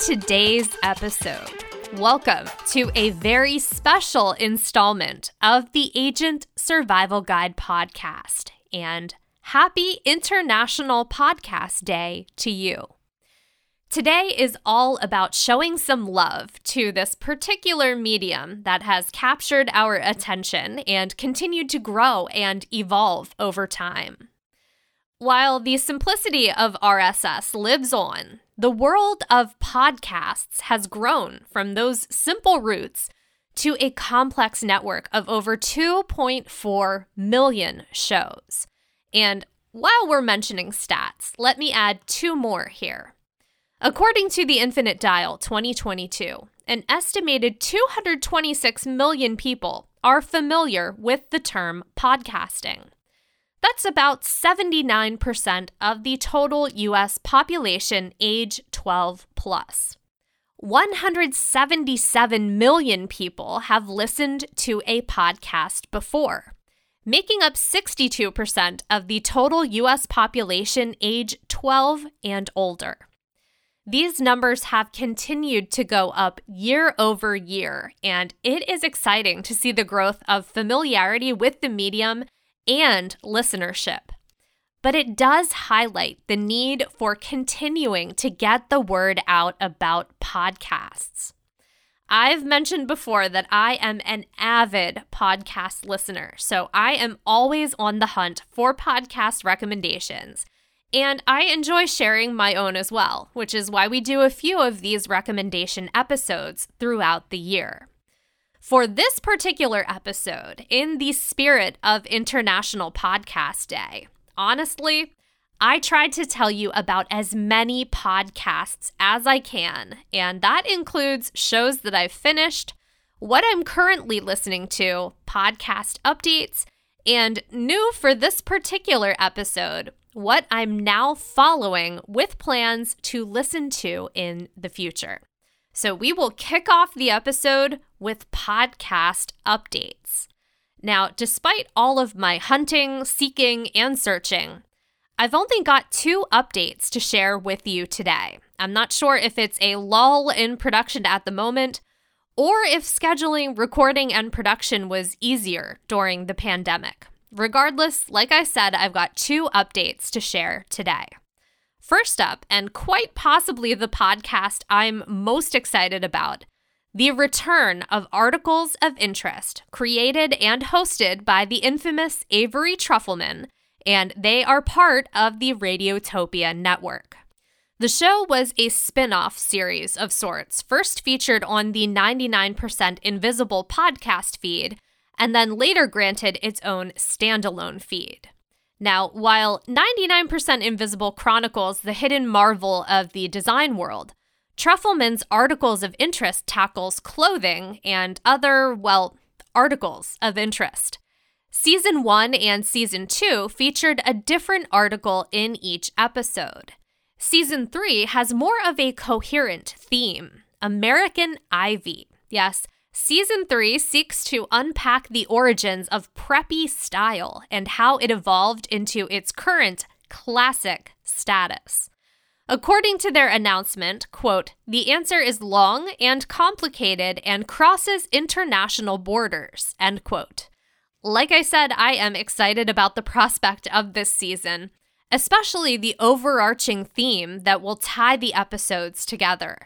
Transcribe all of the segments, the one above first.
today's episode. Welcome to a very special installment of the Agent Survival Guide podcast, and happy International Podcast Day to you. Today is all about showing some love to this particular medium that has captured our attention and continued to grow and evolve over time. While the simplicity of RSS lives on, the world of podcasts has grown from those simple roots to a complex network of over 2.4 million shows. And while we're mentioning stats, let me add two more here. According to the Infinite Dial 2022, an estimated 226 million people are familiar with the term podcasting. That's about 79% of the total US population age 12 plus. 177 million people have listened to a podcast before, making up 62% of the total US population age 12 and older. These numbers have continued to go up year over year, and it is exciting to see the growth of familiarity with the medium and listenership. But it does highlight the need for continuing to get the word out about podcasts. I've mentioned before that I am an avid podcast listener, so I am always on the hunt for podcast recommendations. And I enjoy sharing my own as well, which is why we do a few of these recommendation episodes throughout the year. For this particular episode, in the spirit of International Podcast Day, honestly, I tried to tell you about as many podcasts as I can, and that includes shows that I've finished, what I'm currently listening to, podcast updates, and new for this particular episode, what I'm now following with plans to listen to in the future. So we will kick off the episode with podcast updates. Now, despite all of my hunting, seeking, and searching, I've only got two updates to share with you today. I'm not sure if it's a lull in production at the moment or if scheduling, recording, and production was easier during the pandemic. Regardless, like I said, I've got two updates to share today. First up, and quite possibly the podcast I'm most excited about, the return of articles of interest created and hosted by the infamous Avery Trufelman, and they are part of the Radiotopia network. The show was a spin off series of sorts, first featured on the 99% Invisible podcast feed, and then later granted its own standalone feed. Now, while 99% Invisible chronicles the hidden marvel of the design world, Trufelman's articles of interest tackles clothing and other, well, articles of interest. Season 1 and Season 2 featured a different article in each episode. Season 3 has more of a coherent theme American Ivy. Yes, Season 3 seeks to unpack the origins of preppy style and how it evolved into its current classic status. According to their announcement, quote, the answer is long and complicated and crosses international borders, end quote. Like I said, I am excited about the prospect of this season, especially the overarching theme that will tie the episodes together.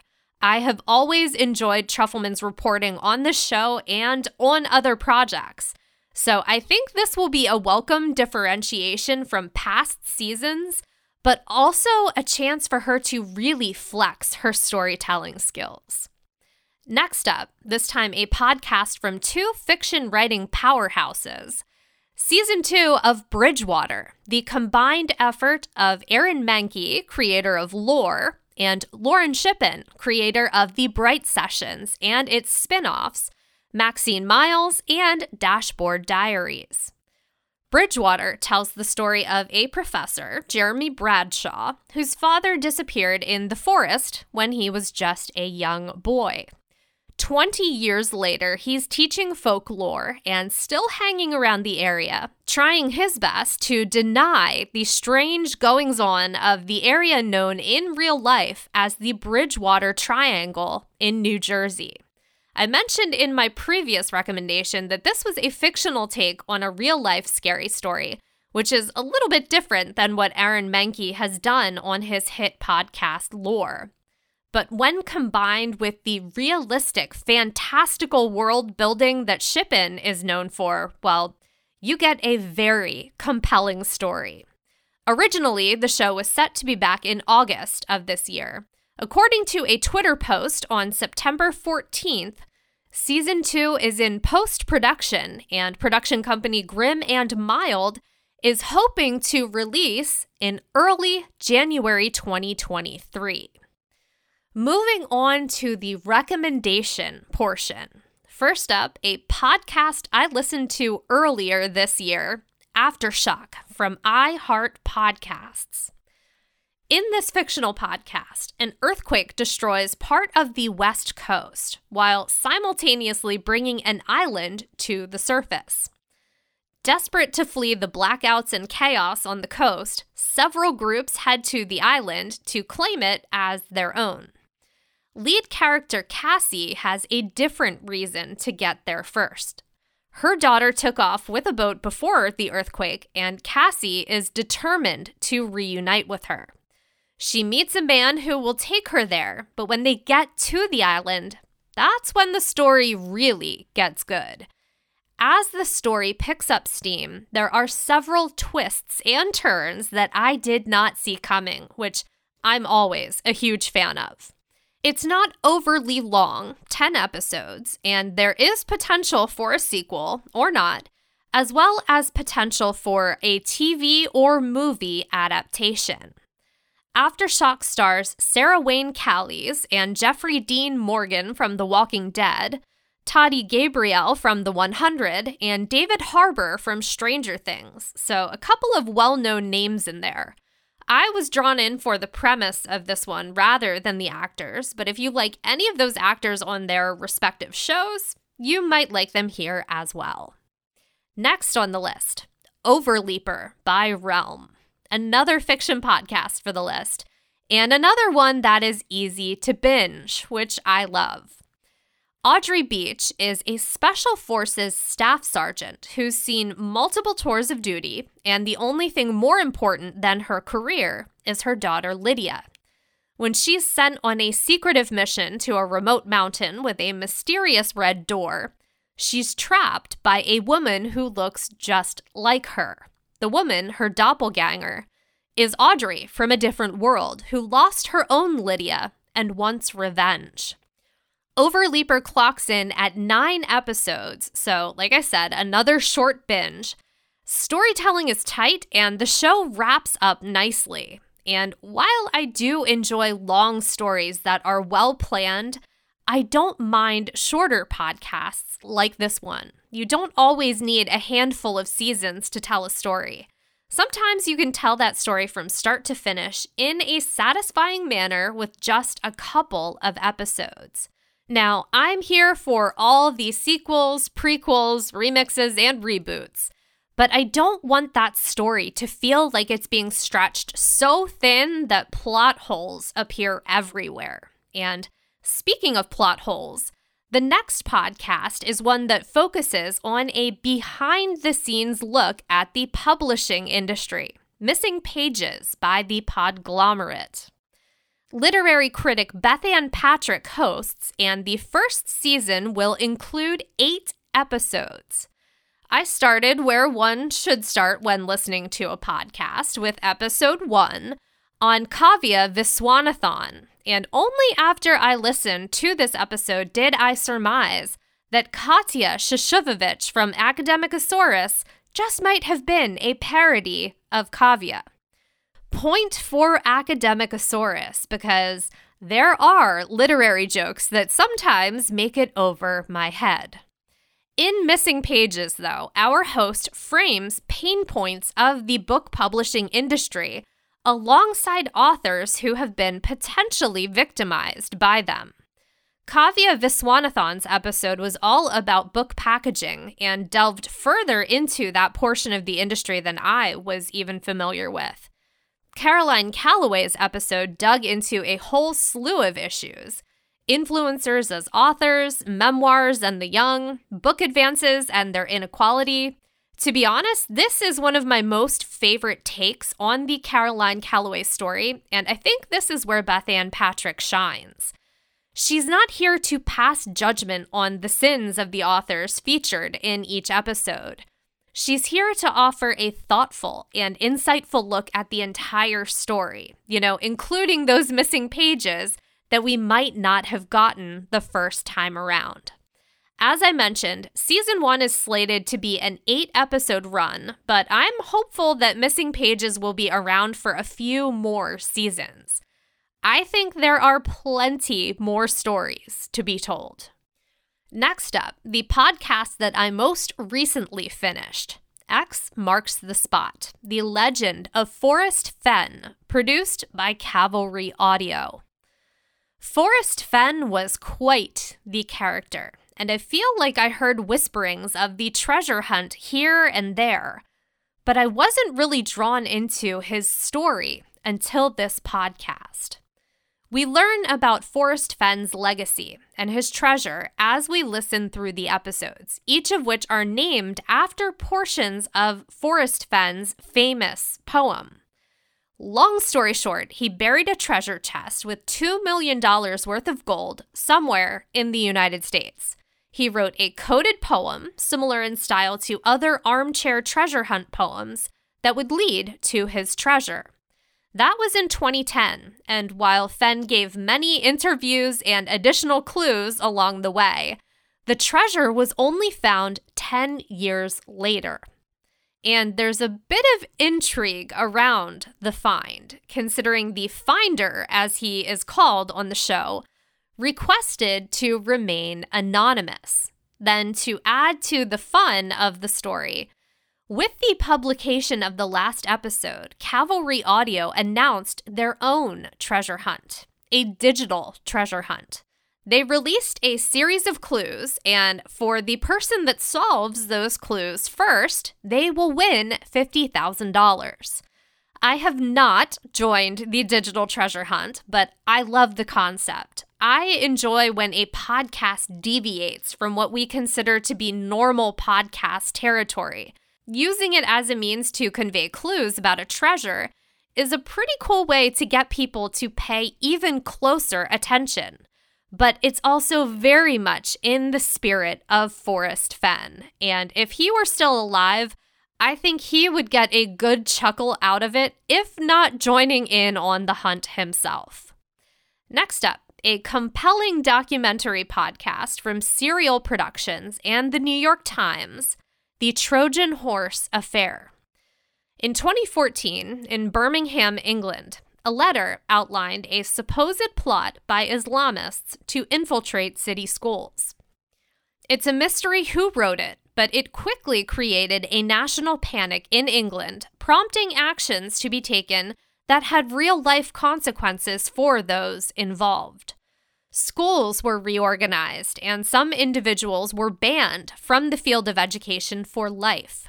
I have always enjoyed Trufelman's reporting on the show and on other projects. So I think this will be a welcome differentiation from past seasons, but also a chance for her to really flex her storytelling skills. Next up, this time a podcast from two fiction writing powerhouses. Season 2 of Bridgewater, the combined effort of Aaron Mahnke, creator of Lore, and Lauren Shippen, creator of The Bright Sessions and its spin offs, Maxine Miles and Dashboard Diaries. Bridgewater tells the story of a professor, Jeremy Bradshaw, whose father disappeared in the forest when he was just a young boy. 20 years later, he's teaching folklore and still hanging around the area, trying his best to deny the strange goings on of the area known in real life as the Bridgewater Triangle in New Jersey. I mentioned in my previous recommendation that this was a fictional take on a real life scary story, which is a little bit different than what Aaron Mahnke has done on his hit podcast Lore. But when combined with the realistic, fantastical world building that Shippen is known for, well, you get a very compelling story. Originally, the show was set to be back in August of this year. According to a Twitter post on September 14th, season 2 is in post production, and production company Grim and Mild is hoping to release in early January 2023. Moving on to the recommendation portion. First up, a podcast I listened to earlier this year, Aftershock from iHeart Podcasts. In this fictional podcast, an earthquake destroys part of the West Coast while simultaneously bringing an island to the surface. Desperate to flee the blackouts and chaos on the coast, several groups head to the island to claim it as their own. Lead character Cassie has a different reason to get there first. Her daughter took off with a boat before the earthquake, and Cassie is determined to reunite with her. She meets a man who will take her there, but when they get to the island, that's when the story really gets good. As the story picks up steam, there are several twists and turns that I did not see coming, which I'm always a huge fan of. It's not overly long, 10 episodes, and there is potential for a sequel or not, as well as potential for a TV or movie adaptation. Aftershock stars Sarah Wayne Callies and Jeffrey Dean Morgan from The Walking Dead, Tati Gabrielle from The 100, and David Harbour from Stranger Things, so a couple of well known names in there. I was drawn in for the premise of this one rather than the actors, but if you like any of those actors on their respective shows, you might like them here as well. Next on the list, Overleaper by Realm, another fiction podcast for the list, and another one that is easy to binge, which I love. Audrey Beach is a Special Forces staff sergeant who's seen multiple tours of duty, and the only thing more important than her career is her daughter Lydia. When she's sent on a secretive mission to a remote mountain with a mysterious red door, she's trapped by a woman who looks just like her. The woman, her doppelganger, is Audrey from a different world who lost her own Lydia and wants revenge. Overleaper clocks in at nine episodes, so, like I said, another short binge. Storytelling is tight, and the show wraps up nicely. And while I do enjoy long stories that are well planned, I don't mind shorter podcasts like this one. You don't always need a handful of seasons to tell a story. Sometimes you can tell that story from start to finish in a satisfying manner with just a couple of episodes. Now, I'm here for all the sequels, prequels, remixes, and reboots, but I don't want that story to feel like it's being stretched so thin that plot holes appear everywhere. And speaking of plot holes, the next podcast is one that focuses on a behind the scenes look at the publishing industry. Missing Pages by the Podglomerate literary critic Bethanne Patrick hosts, and the first season will include eight episodes. I started where one should start when listening to a podcast with episode one on Kavya Viswanathan. And only after I listened to this episode did I surmise that Katya Shashuvovich from Academicosaurus just might have been a parody of Kavya point for Academicosaurus because there are literary jokes that sometimes make it over my head. In Missing Pages, though, our host frames pain points of the book publishing industry alongside authors who have been potentially victimized by them. Kavya Viswanathan's episode was all about book packaging and delved further into that portion of the industry than I was even familiar with. Caroline Calloway's episode dug into a whole slew of issues influencers as authors, memoirs and the young, book advances and their inequality. To be honest, this is one of my most favorite takes on the Caroline Calloway story, and I think this is where Bethanne Patrick shines. She's not here to pass judgment on the sins of the authors featured in each episode. She's here to offer a thoughtful and insightful look at the entire story, you know, including those missing pages that we might not have gotten the first time around. As I mentioned, season one is slated to be an eight episode run, but I'm hopeful that Missing Pages will be around for a few more seasons. I think there are plenty more stories to be told. Next up, the podcast that I most recently finished. X marks the spot. The legend of Forrest Fenn, produced by Cavalry Audio. Forrest Fenn was quite the character, and I feel like I heard whisperings of the treasure hunt here and there. But I wasn't really drawn into his story until this podcast. We learn about Forrest Fenn's legacy and his treasure as we listen through the episodes, each of which are named after portions of Forrest Fenn's famous poem. Long story short, he buried a treasure chest with $2 million worth of gold somewhere in the United States. He wrote a coded poem, similar in style to other armchair treasure hunt poems, that would lead to his treasure. That was in 2010, and while Fenn gave many interviews and additional clues along the way, the treasure was only found 10 years later. And there's a bit of intrigue around the find, considering the finder, as he is called on the show, requested to remain anonymous. Then, to add to the fun of the story, with the publication of the last episode, Cavalry Audio announced their own treasure hunt, a digital treasure hunt. They released a series of clues, and for the person that solves those clues first, they will win $50,000. I have not joined the digital treasure hunt, but I love the concept. I enjoy when a podcast deviates from what we consider to be normal podcast territory. Using it as a means to convey clues about a treasure is a pretty cool way to get people to pay even closer attention. But it's also very much in the spirit of Forrest Fenn. And if he were still alive, I think he would get a good chuckle out of it, if not joining in on the hunt himself. Next up, a compelling documentary podcast from Serial Productions and the New York Times the Trojan Horse Affair. In 2014, in Birmingham, England, a letter outlined a supposed plot by Islamists to infiltrate city schools. It's a mystery who wrote it, but it quickly created a national panic in England, prompting actions to be taken that had real life consequences for those involved. Schools were reorganized, and some individuals were banned from the field of education for life.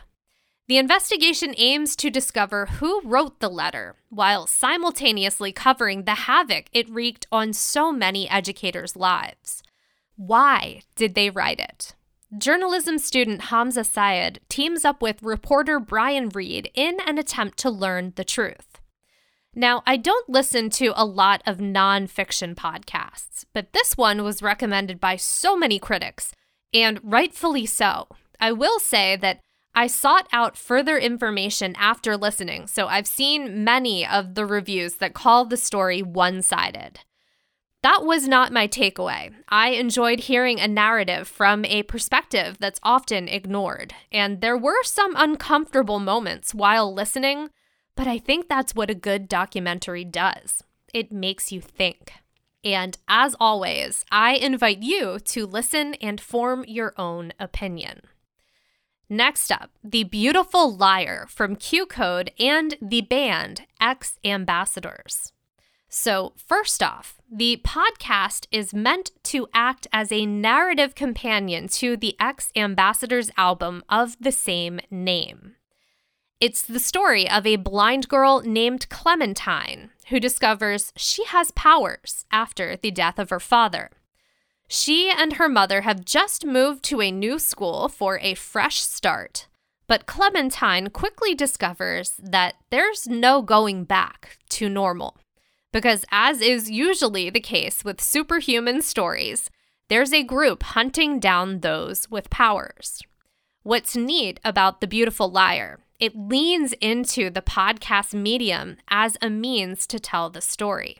The investigation aims to discover who wrote the letter, while simultaneously covering the havoc it wreaked on so many educators' lives. Why did they write it? Journalism student Hamza Syed teams up with reporter Brian Reed in an attempt to learn the truth. Now, I don't listen to a lot of nonfiction podcasts, but this one was recommended by so many critics, and rightfully so. I will say that I sought out further information after listening, so I've seen many of the reviews that call the story one sided. That was not my takeaway. I enjoyed hearing a narrative from a perspective that's often ignored, and there were some uncomfortable moments while listening but I think that's what a good documentary does it makes you think. And as always, I invite you to listen and form your own opinion. Next up, The Beautiful Liar from Q Code and the band X Ambassadors. So, first off, the podcast is meant to act as a narrative companion to the X Ambassadors album of the same name. It's the story of a blind girl named Clementine who discovers she has powers after the death of her father. She and her mother have just moved to a new school for a fresh start, but Clementine quickly discovers that there's no going back to normal. Because, as is usually the case with superhuman stories, there's a group hunting down those with powers. What's neat about The Beautiful Liar, it leans into the podcast medium as a means to tell the story.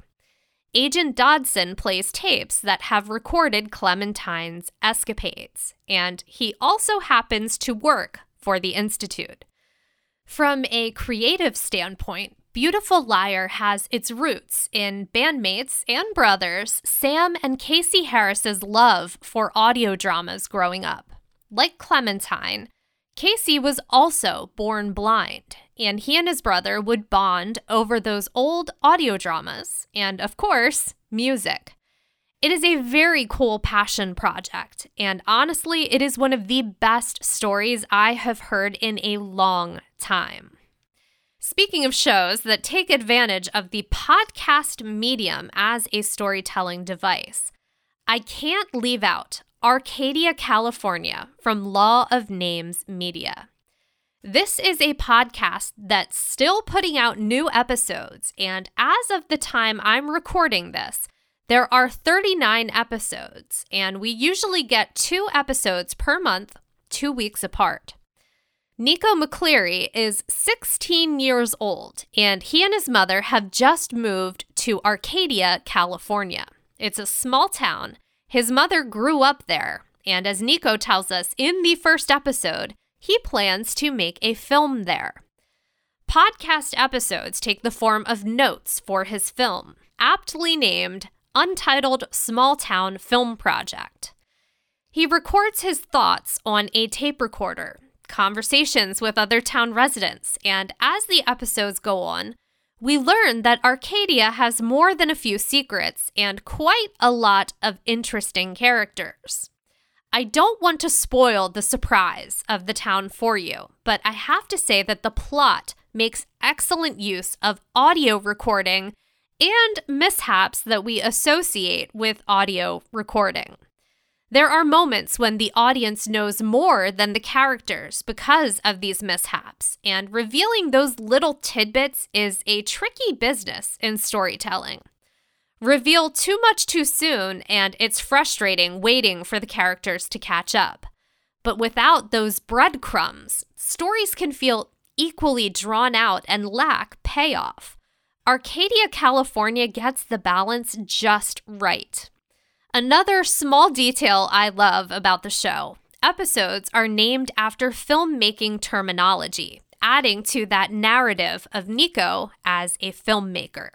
Agent Dodson plays tapes that have recorded Clementine's escapades, and he also happens to work for the Institute. From a creative standpoint, Beautiful Liar has its roots in bandmates and brothers Sam and Casey Harris's love for audio dramas growing up. Like Clementine, Casey was also born blind, and he and his brother would bond over those old audio dramas and, of course, music. It is a very cool passion project, and honestly, it is one of the best stories I have heard in a long time. Speaking of shows that take advantage of the podcast medium as a storytelling device, I can't leave out Arcadia, California from Law of Names Media. This is a podcast that's still putting out new episodes, and as of the time I'm recording this, there are 39 episodes, and we usually get two episodes per month, two weeks apart. Nico McCleary is 16 years old, and he and his mother have just moved to Arcadia, California. It's a small town. His mother grew up there, and as Nico tells us in the first episode, he plans to make a film there. Podcast episodes take the form of notes for his film, aptly named Untitled Small Town Film Project. He records his thoughts on a tape recorder conversations with other town residents, and as the episodes go on, we learn that Arcadia has more than a few secrets and quite a lot of interesting characters. I don't want to spoil the surprise of the town for you, but I have to say that the plot makes excellent use of audio recording and mishaps that we associate with audio recording. There are moments when the audience knows more than the characters because of these mishaps, and revealing those little tidbits is a tricky business in storytelling. Reveal too much too soon, and it's frustrating waiting for the characters to catch up. But without those breadcrumbs, stories can feel equally drawn out and lack payoff. Arcadia, California gets the balance just right. Another small detail I love about the show episodes are named after filmmaking terminology, adding to that narrative of Nico as a filmmaker.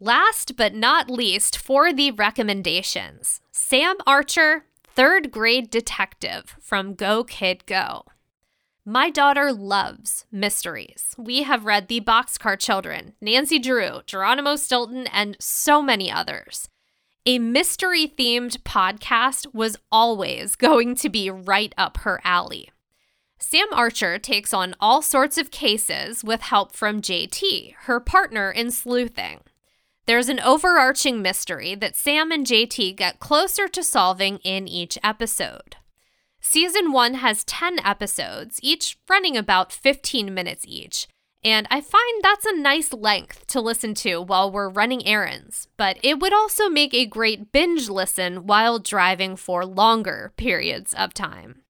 Last but not least, for the recommendations Sam Archer, third grade detective from Go Kid Go. My daughter loves mysteries. We have read The Boxcar Children, Nancy Drew, Geronimo Stilton, and so many others a mystery themed podcast was always going to be right up her alley. Sam Archer takes on all sorts of cases with help from JT, her partner in sleuthing. There's an overarching mystery that Sam and JT get closer to solving in each episode. Season 1 has 10 episodes, each running about 15 minutes each, and I find that's a nice length to listen to while we're running errands, but it would also make a great binge listen while driving for longer periods of time.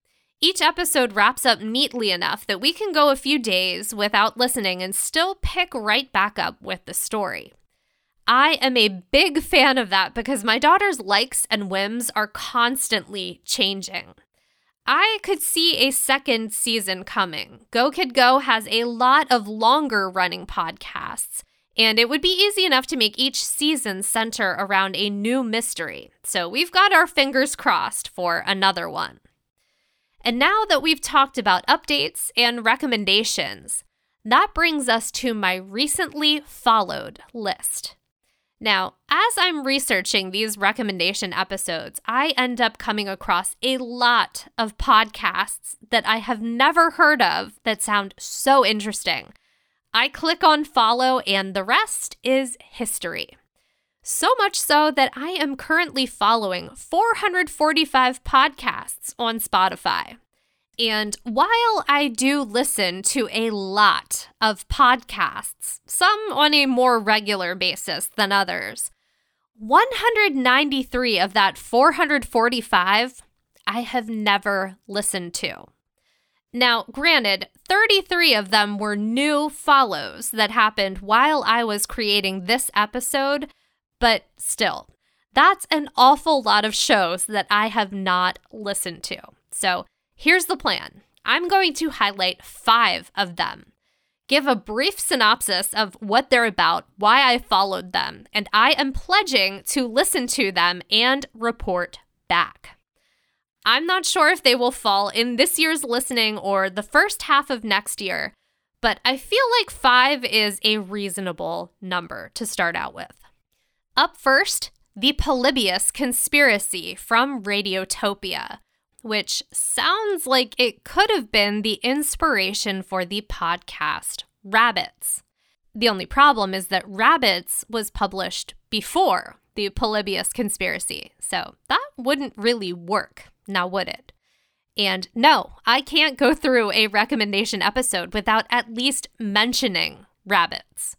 Each episode wraps up neatly enough that we can go a few days without listening and still pick right back up with the story. I am a big fan of that because my daughter's likes and whims are constantly changing. I could see a second season coming. Go Kid Go has a lot of longer running podcasts, and it would be easy enough to make each season center around a new mystery. So we've got our fingers crossed for another one. And now that we've talked about updates and recommendations, that brings us to my recently followed list. Now, as I'm researching these recommendation episodes, I end up coming across a lot of podcasts that I have never heard of that sound so interesting. I click on follow, and the rest is history. So much so that I am currently following 445 podcasts on Spotify. And while I do listen to a lot of podcasts, some on a more regular basis than others, 193 of that 445 I have never listened to. Now, granted, 33 of them were new follows that happened while I was creating this episode, but still, that's an awful lot of shows that I have not listened to. So, Here's the plan I'm going to highlight five of them, give a brief synopsis of what they're about, why I followed them, and I am pledging to listen to them and report back. I'm not sure if they will fall in this year's listening or the first half of next year, but I feel like five is a reasonable number to start out with. Up first, the Polybius Conspiracy from Radiotopia which sounds like it could have been the inspiration for the podcast Rabbits. The only problem is that Rabbits was published before the Polybius conspiracy, so that wouldn't really work, now would it? And no, I can't go through a recommendation episode without at least mentioning rabbits.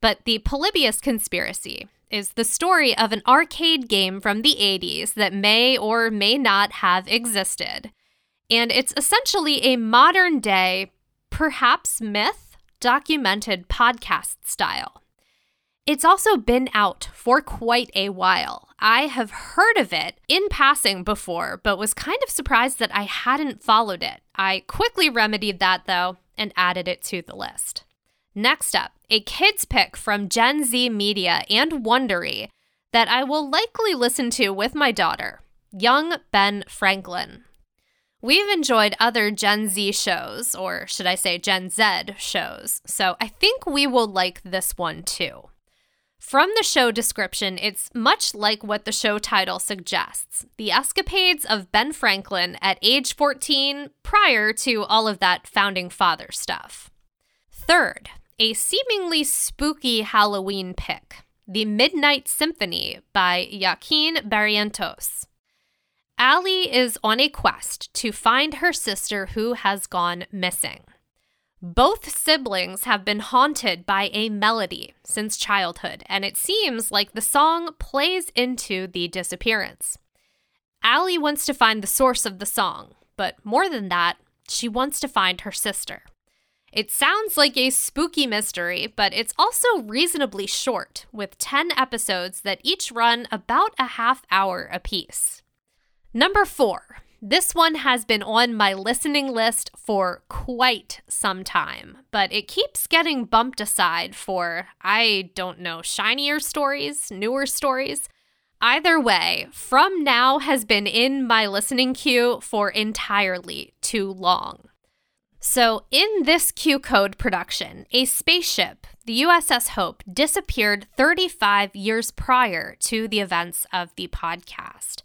But the Polybius conspiracy is the story of an arcade game from the 80s that may or may not have existed. And it's essentially a modern day, perhaps myth, documented podcast style. It's also been out for quite a while. I have heard of it in passing before, but was kind of surprised that I hadn't followed it. I quickly remedied that though and added it to the list. Next up, a kids pick from Gen Z Media and Wondery that I will likely listen to with my daughter, Young Ben Franklin. We've enjoyed other Gen Z shows, or should I say Gen Z shows, so I think we will like this one too. From the show description, it's much like what the show title suggests the escapades of Ben Franklin at age 14 prior to all of that founding father stuff. Third, a seemingly spooky Halloween pick The Midnight Symphony by Joaquin Barrientos. Allie is on a quest to find her sister who has gone missing. Both siblings have been haunted by a melody since childhood, and it seems like the song plays into the disappearance. Allie wants to find the source of the song, but more than that, she wants to find her sister. It sounds like a spooky mystery, but it's also reasonably short, with 10 episodes that each run about a half hour apiece. Number four. This one has been on my listening list for quite some time, but it keeps getting bumped aside for, I don't know, shinier stories, newer stories. Either way, From Now has been in my listening queue for entirely too long. So, in this Q Code production, a spaceship, the USS Hope, disappeared 35 years prior to the events of the podcast.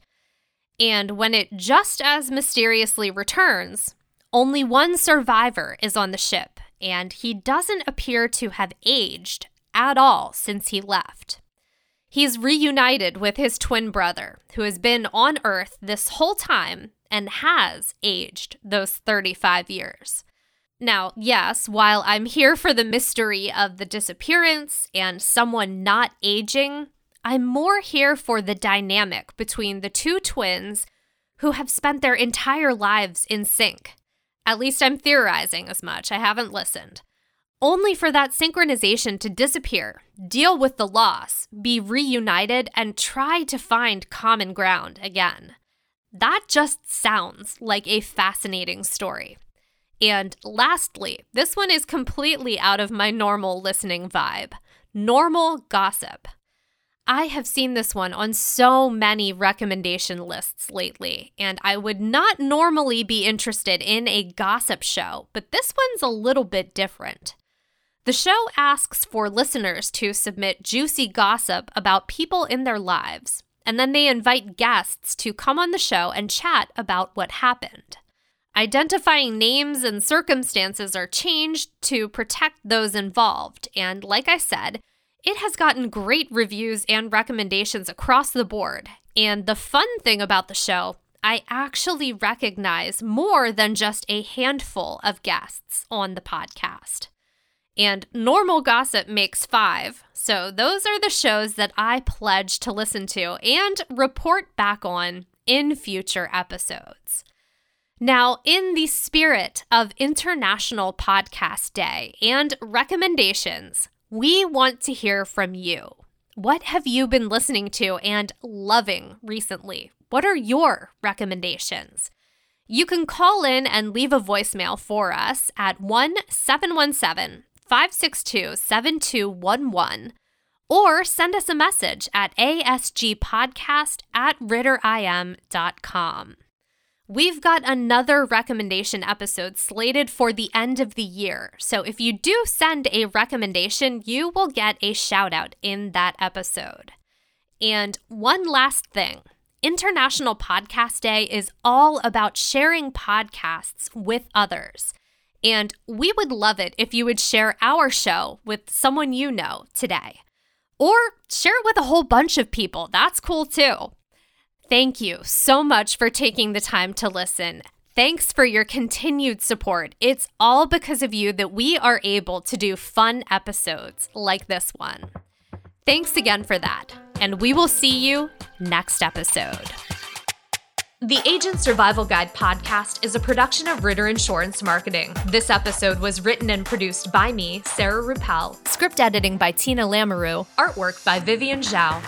And when it just as mysteriously returns, only one survivor is on the ship, and he doesn't appear to have aged at all since he left. He's reunited with his twin brother, who has been on Earth this whole time and has aged those 35 years. Now, yes, while I'm here for the mystery of the disappearance and someone not aging, I'm more here for the dynamic between the two twins who have spent their entire lives in sync. At least I'm theorizing as much, I haven't listened. Only for that synchronization to disappear, deal with the loss, be reunited, and try to find common ground again. That just sounds like a fascinating story. And lastly, this one is completely out of my normal listening vibe normal gossip. I have seen this one on so many recommendation lists lately, and I would not normally be interested in a gossip show, but this one's a little bit different. The show asks for listeners to submit juicy gossip about people in their lives, and then they invite guests to come on the show and chat about what happened. Identifying names and circumstances are changed to protect those involved, and like I said, it has gotten great reviews and recommendations across the board. And the fun thing about the show, I actually recognize more than just a handful of guests on the podcast. And Normal Gossip makes five, so those are the shows that I pledge to listen to and report back on in future episodes. Now, in the spirit of International Podcast Day and recommendations, we want to hear from you. What have you been listening to and loving recently? What are your recommendations? You can call in and leave a voicemail for us at 1 717 562 7211 or send us a message at asgpodcast at ritterim.com. We've got another recommendation episode slated for the end of the year. So if you do send a recommendation, you will get a shout out in that episode. And one last thing International Podcast Day is all about sharing podcasts with others. And we would love it if you would share our show with someone you know today. Or share it with a whole bunch of people. That's cool too. Thank you so much for taking the time to listen. Thanks for your continued support. It's all because of you that we are able to do fun episodes like this one. Thanks again for that, and we will see you next episode. The Agent Survival Guide podcast is a production of Ritter Insurance Marketing. This episode was written and produced by me, Sarah Ruppel. Script editing by Tina Lamoureux. Artwork by Vivian Zhao.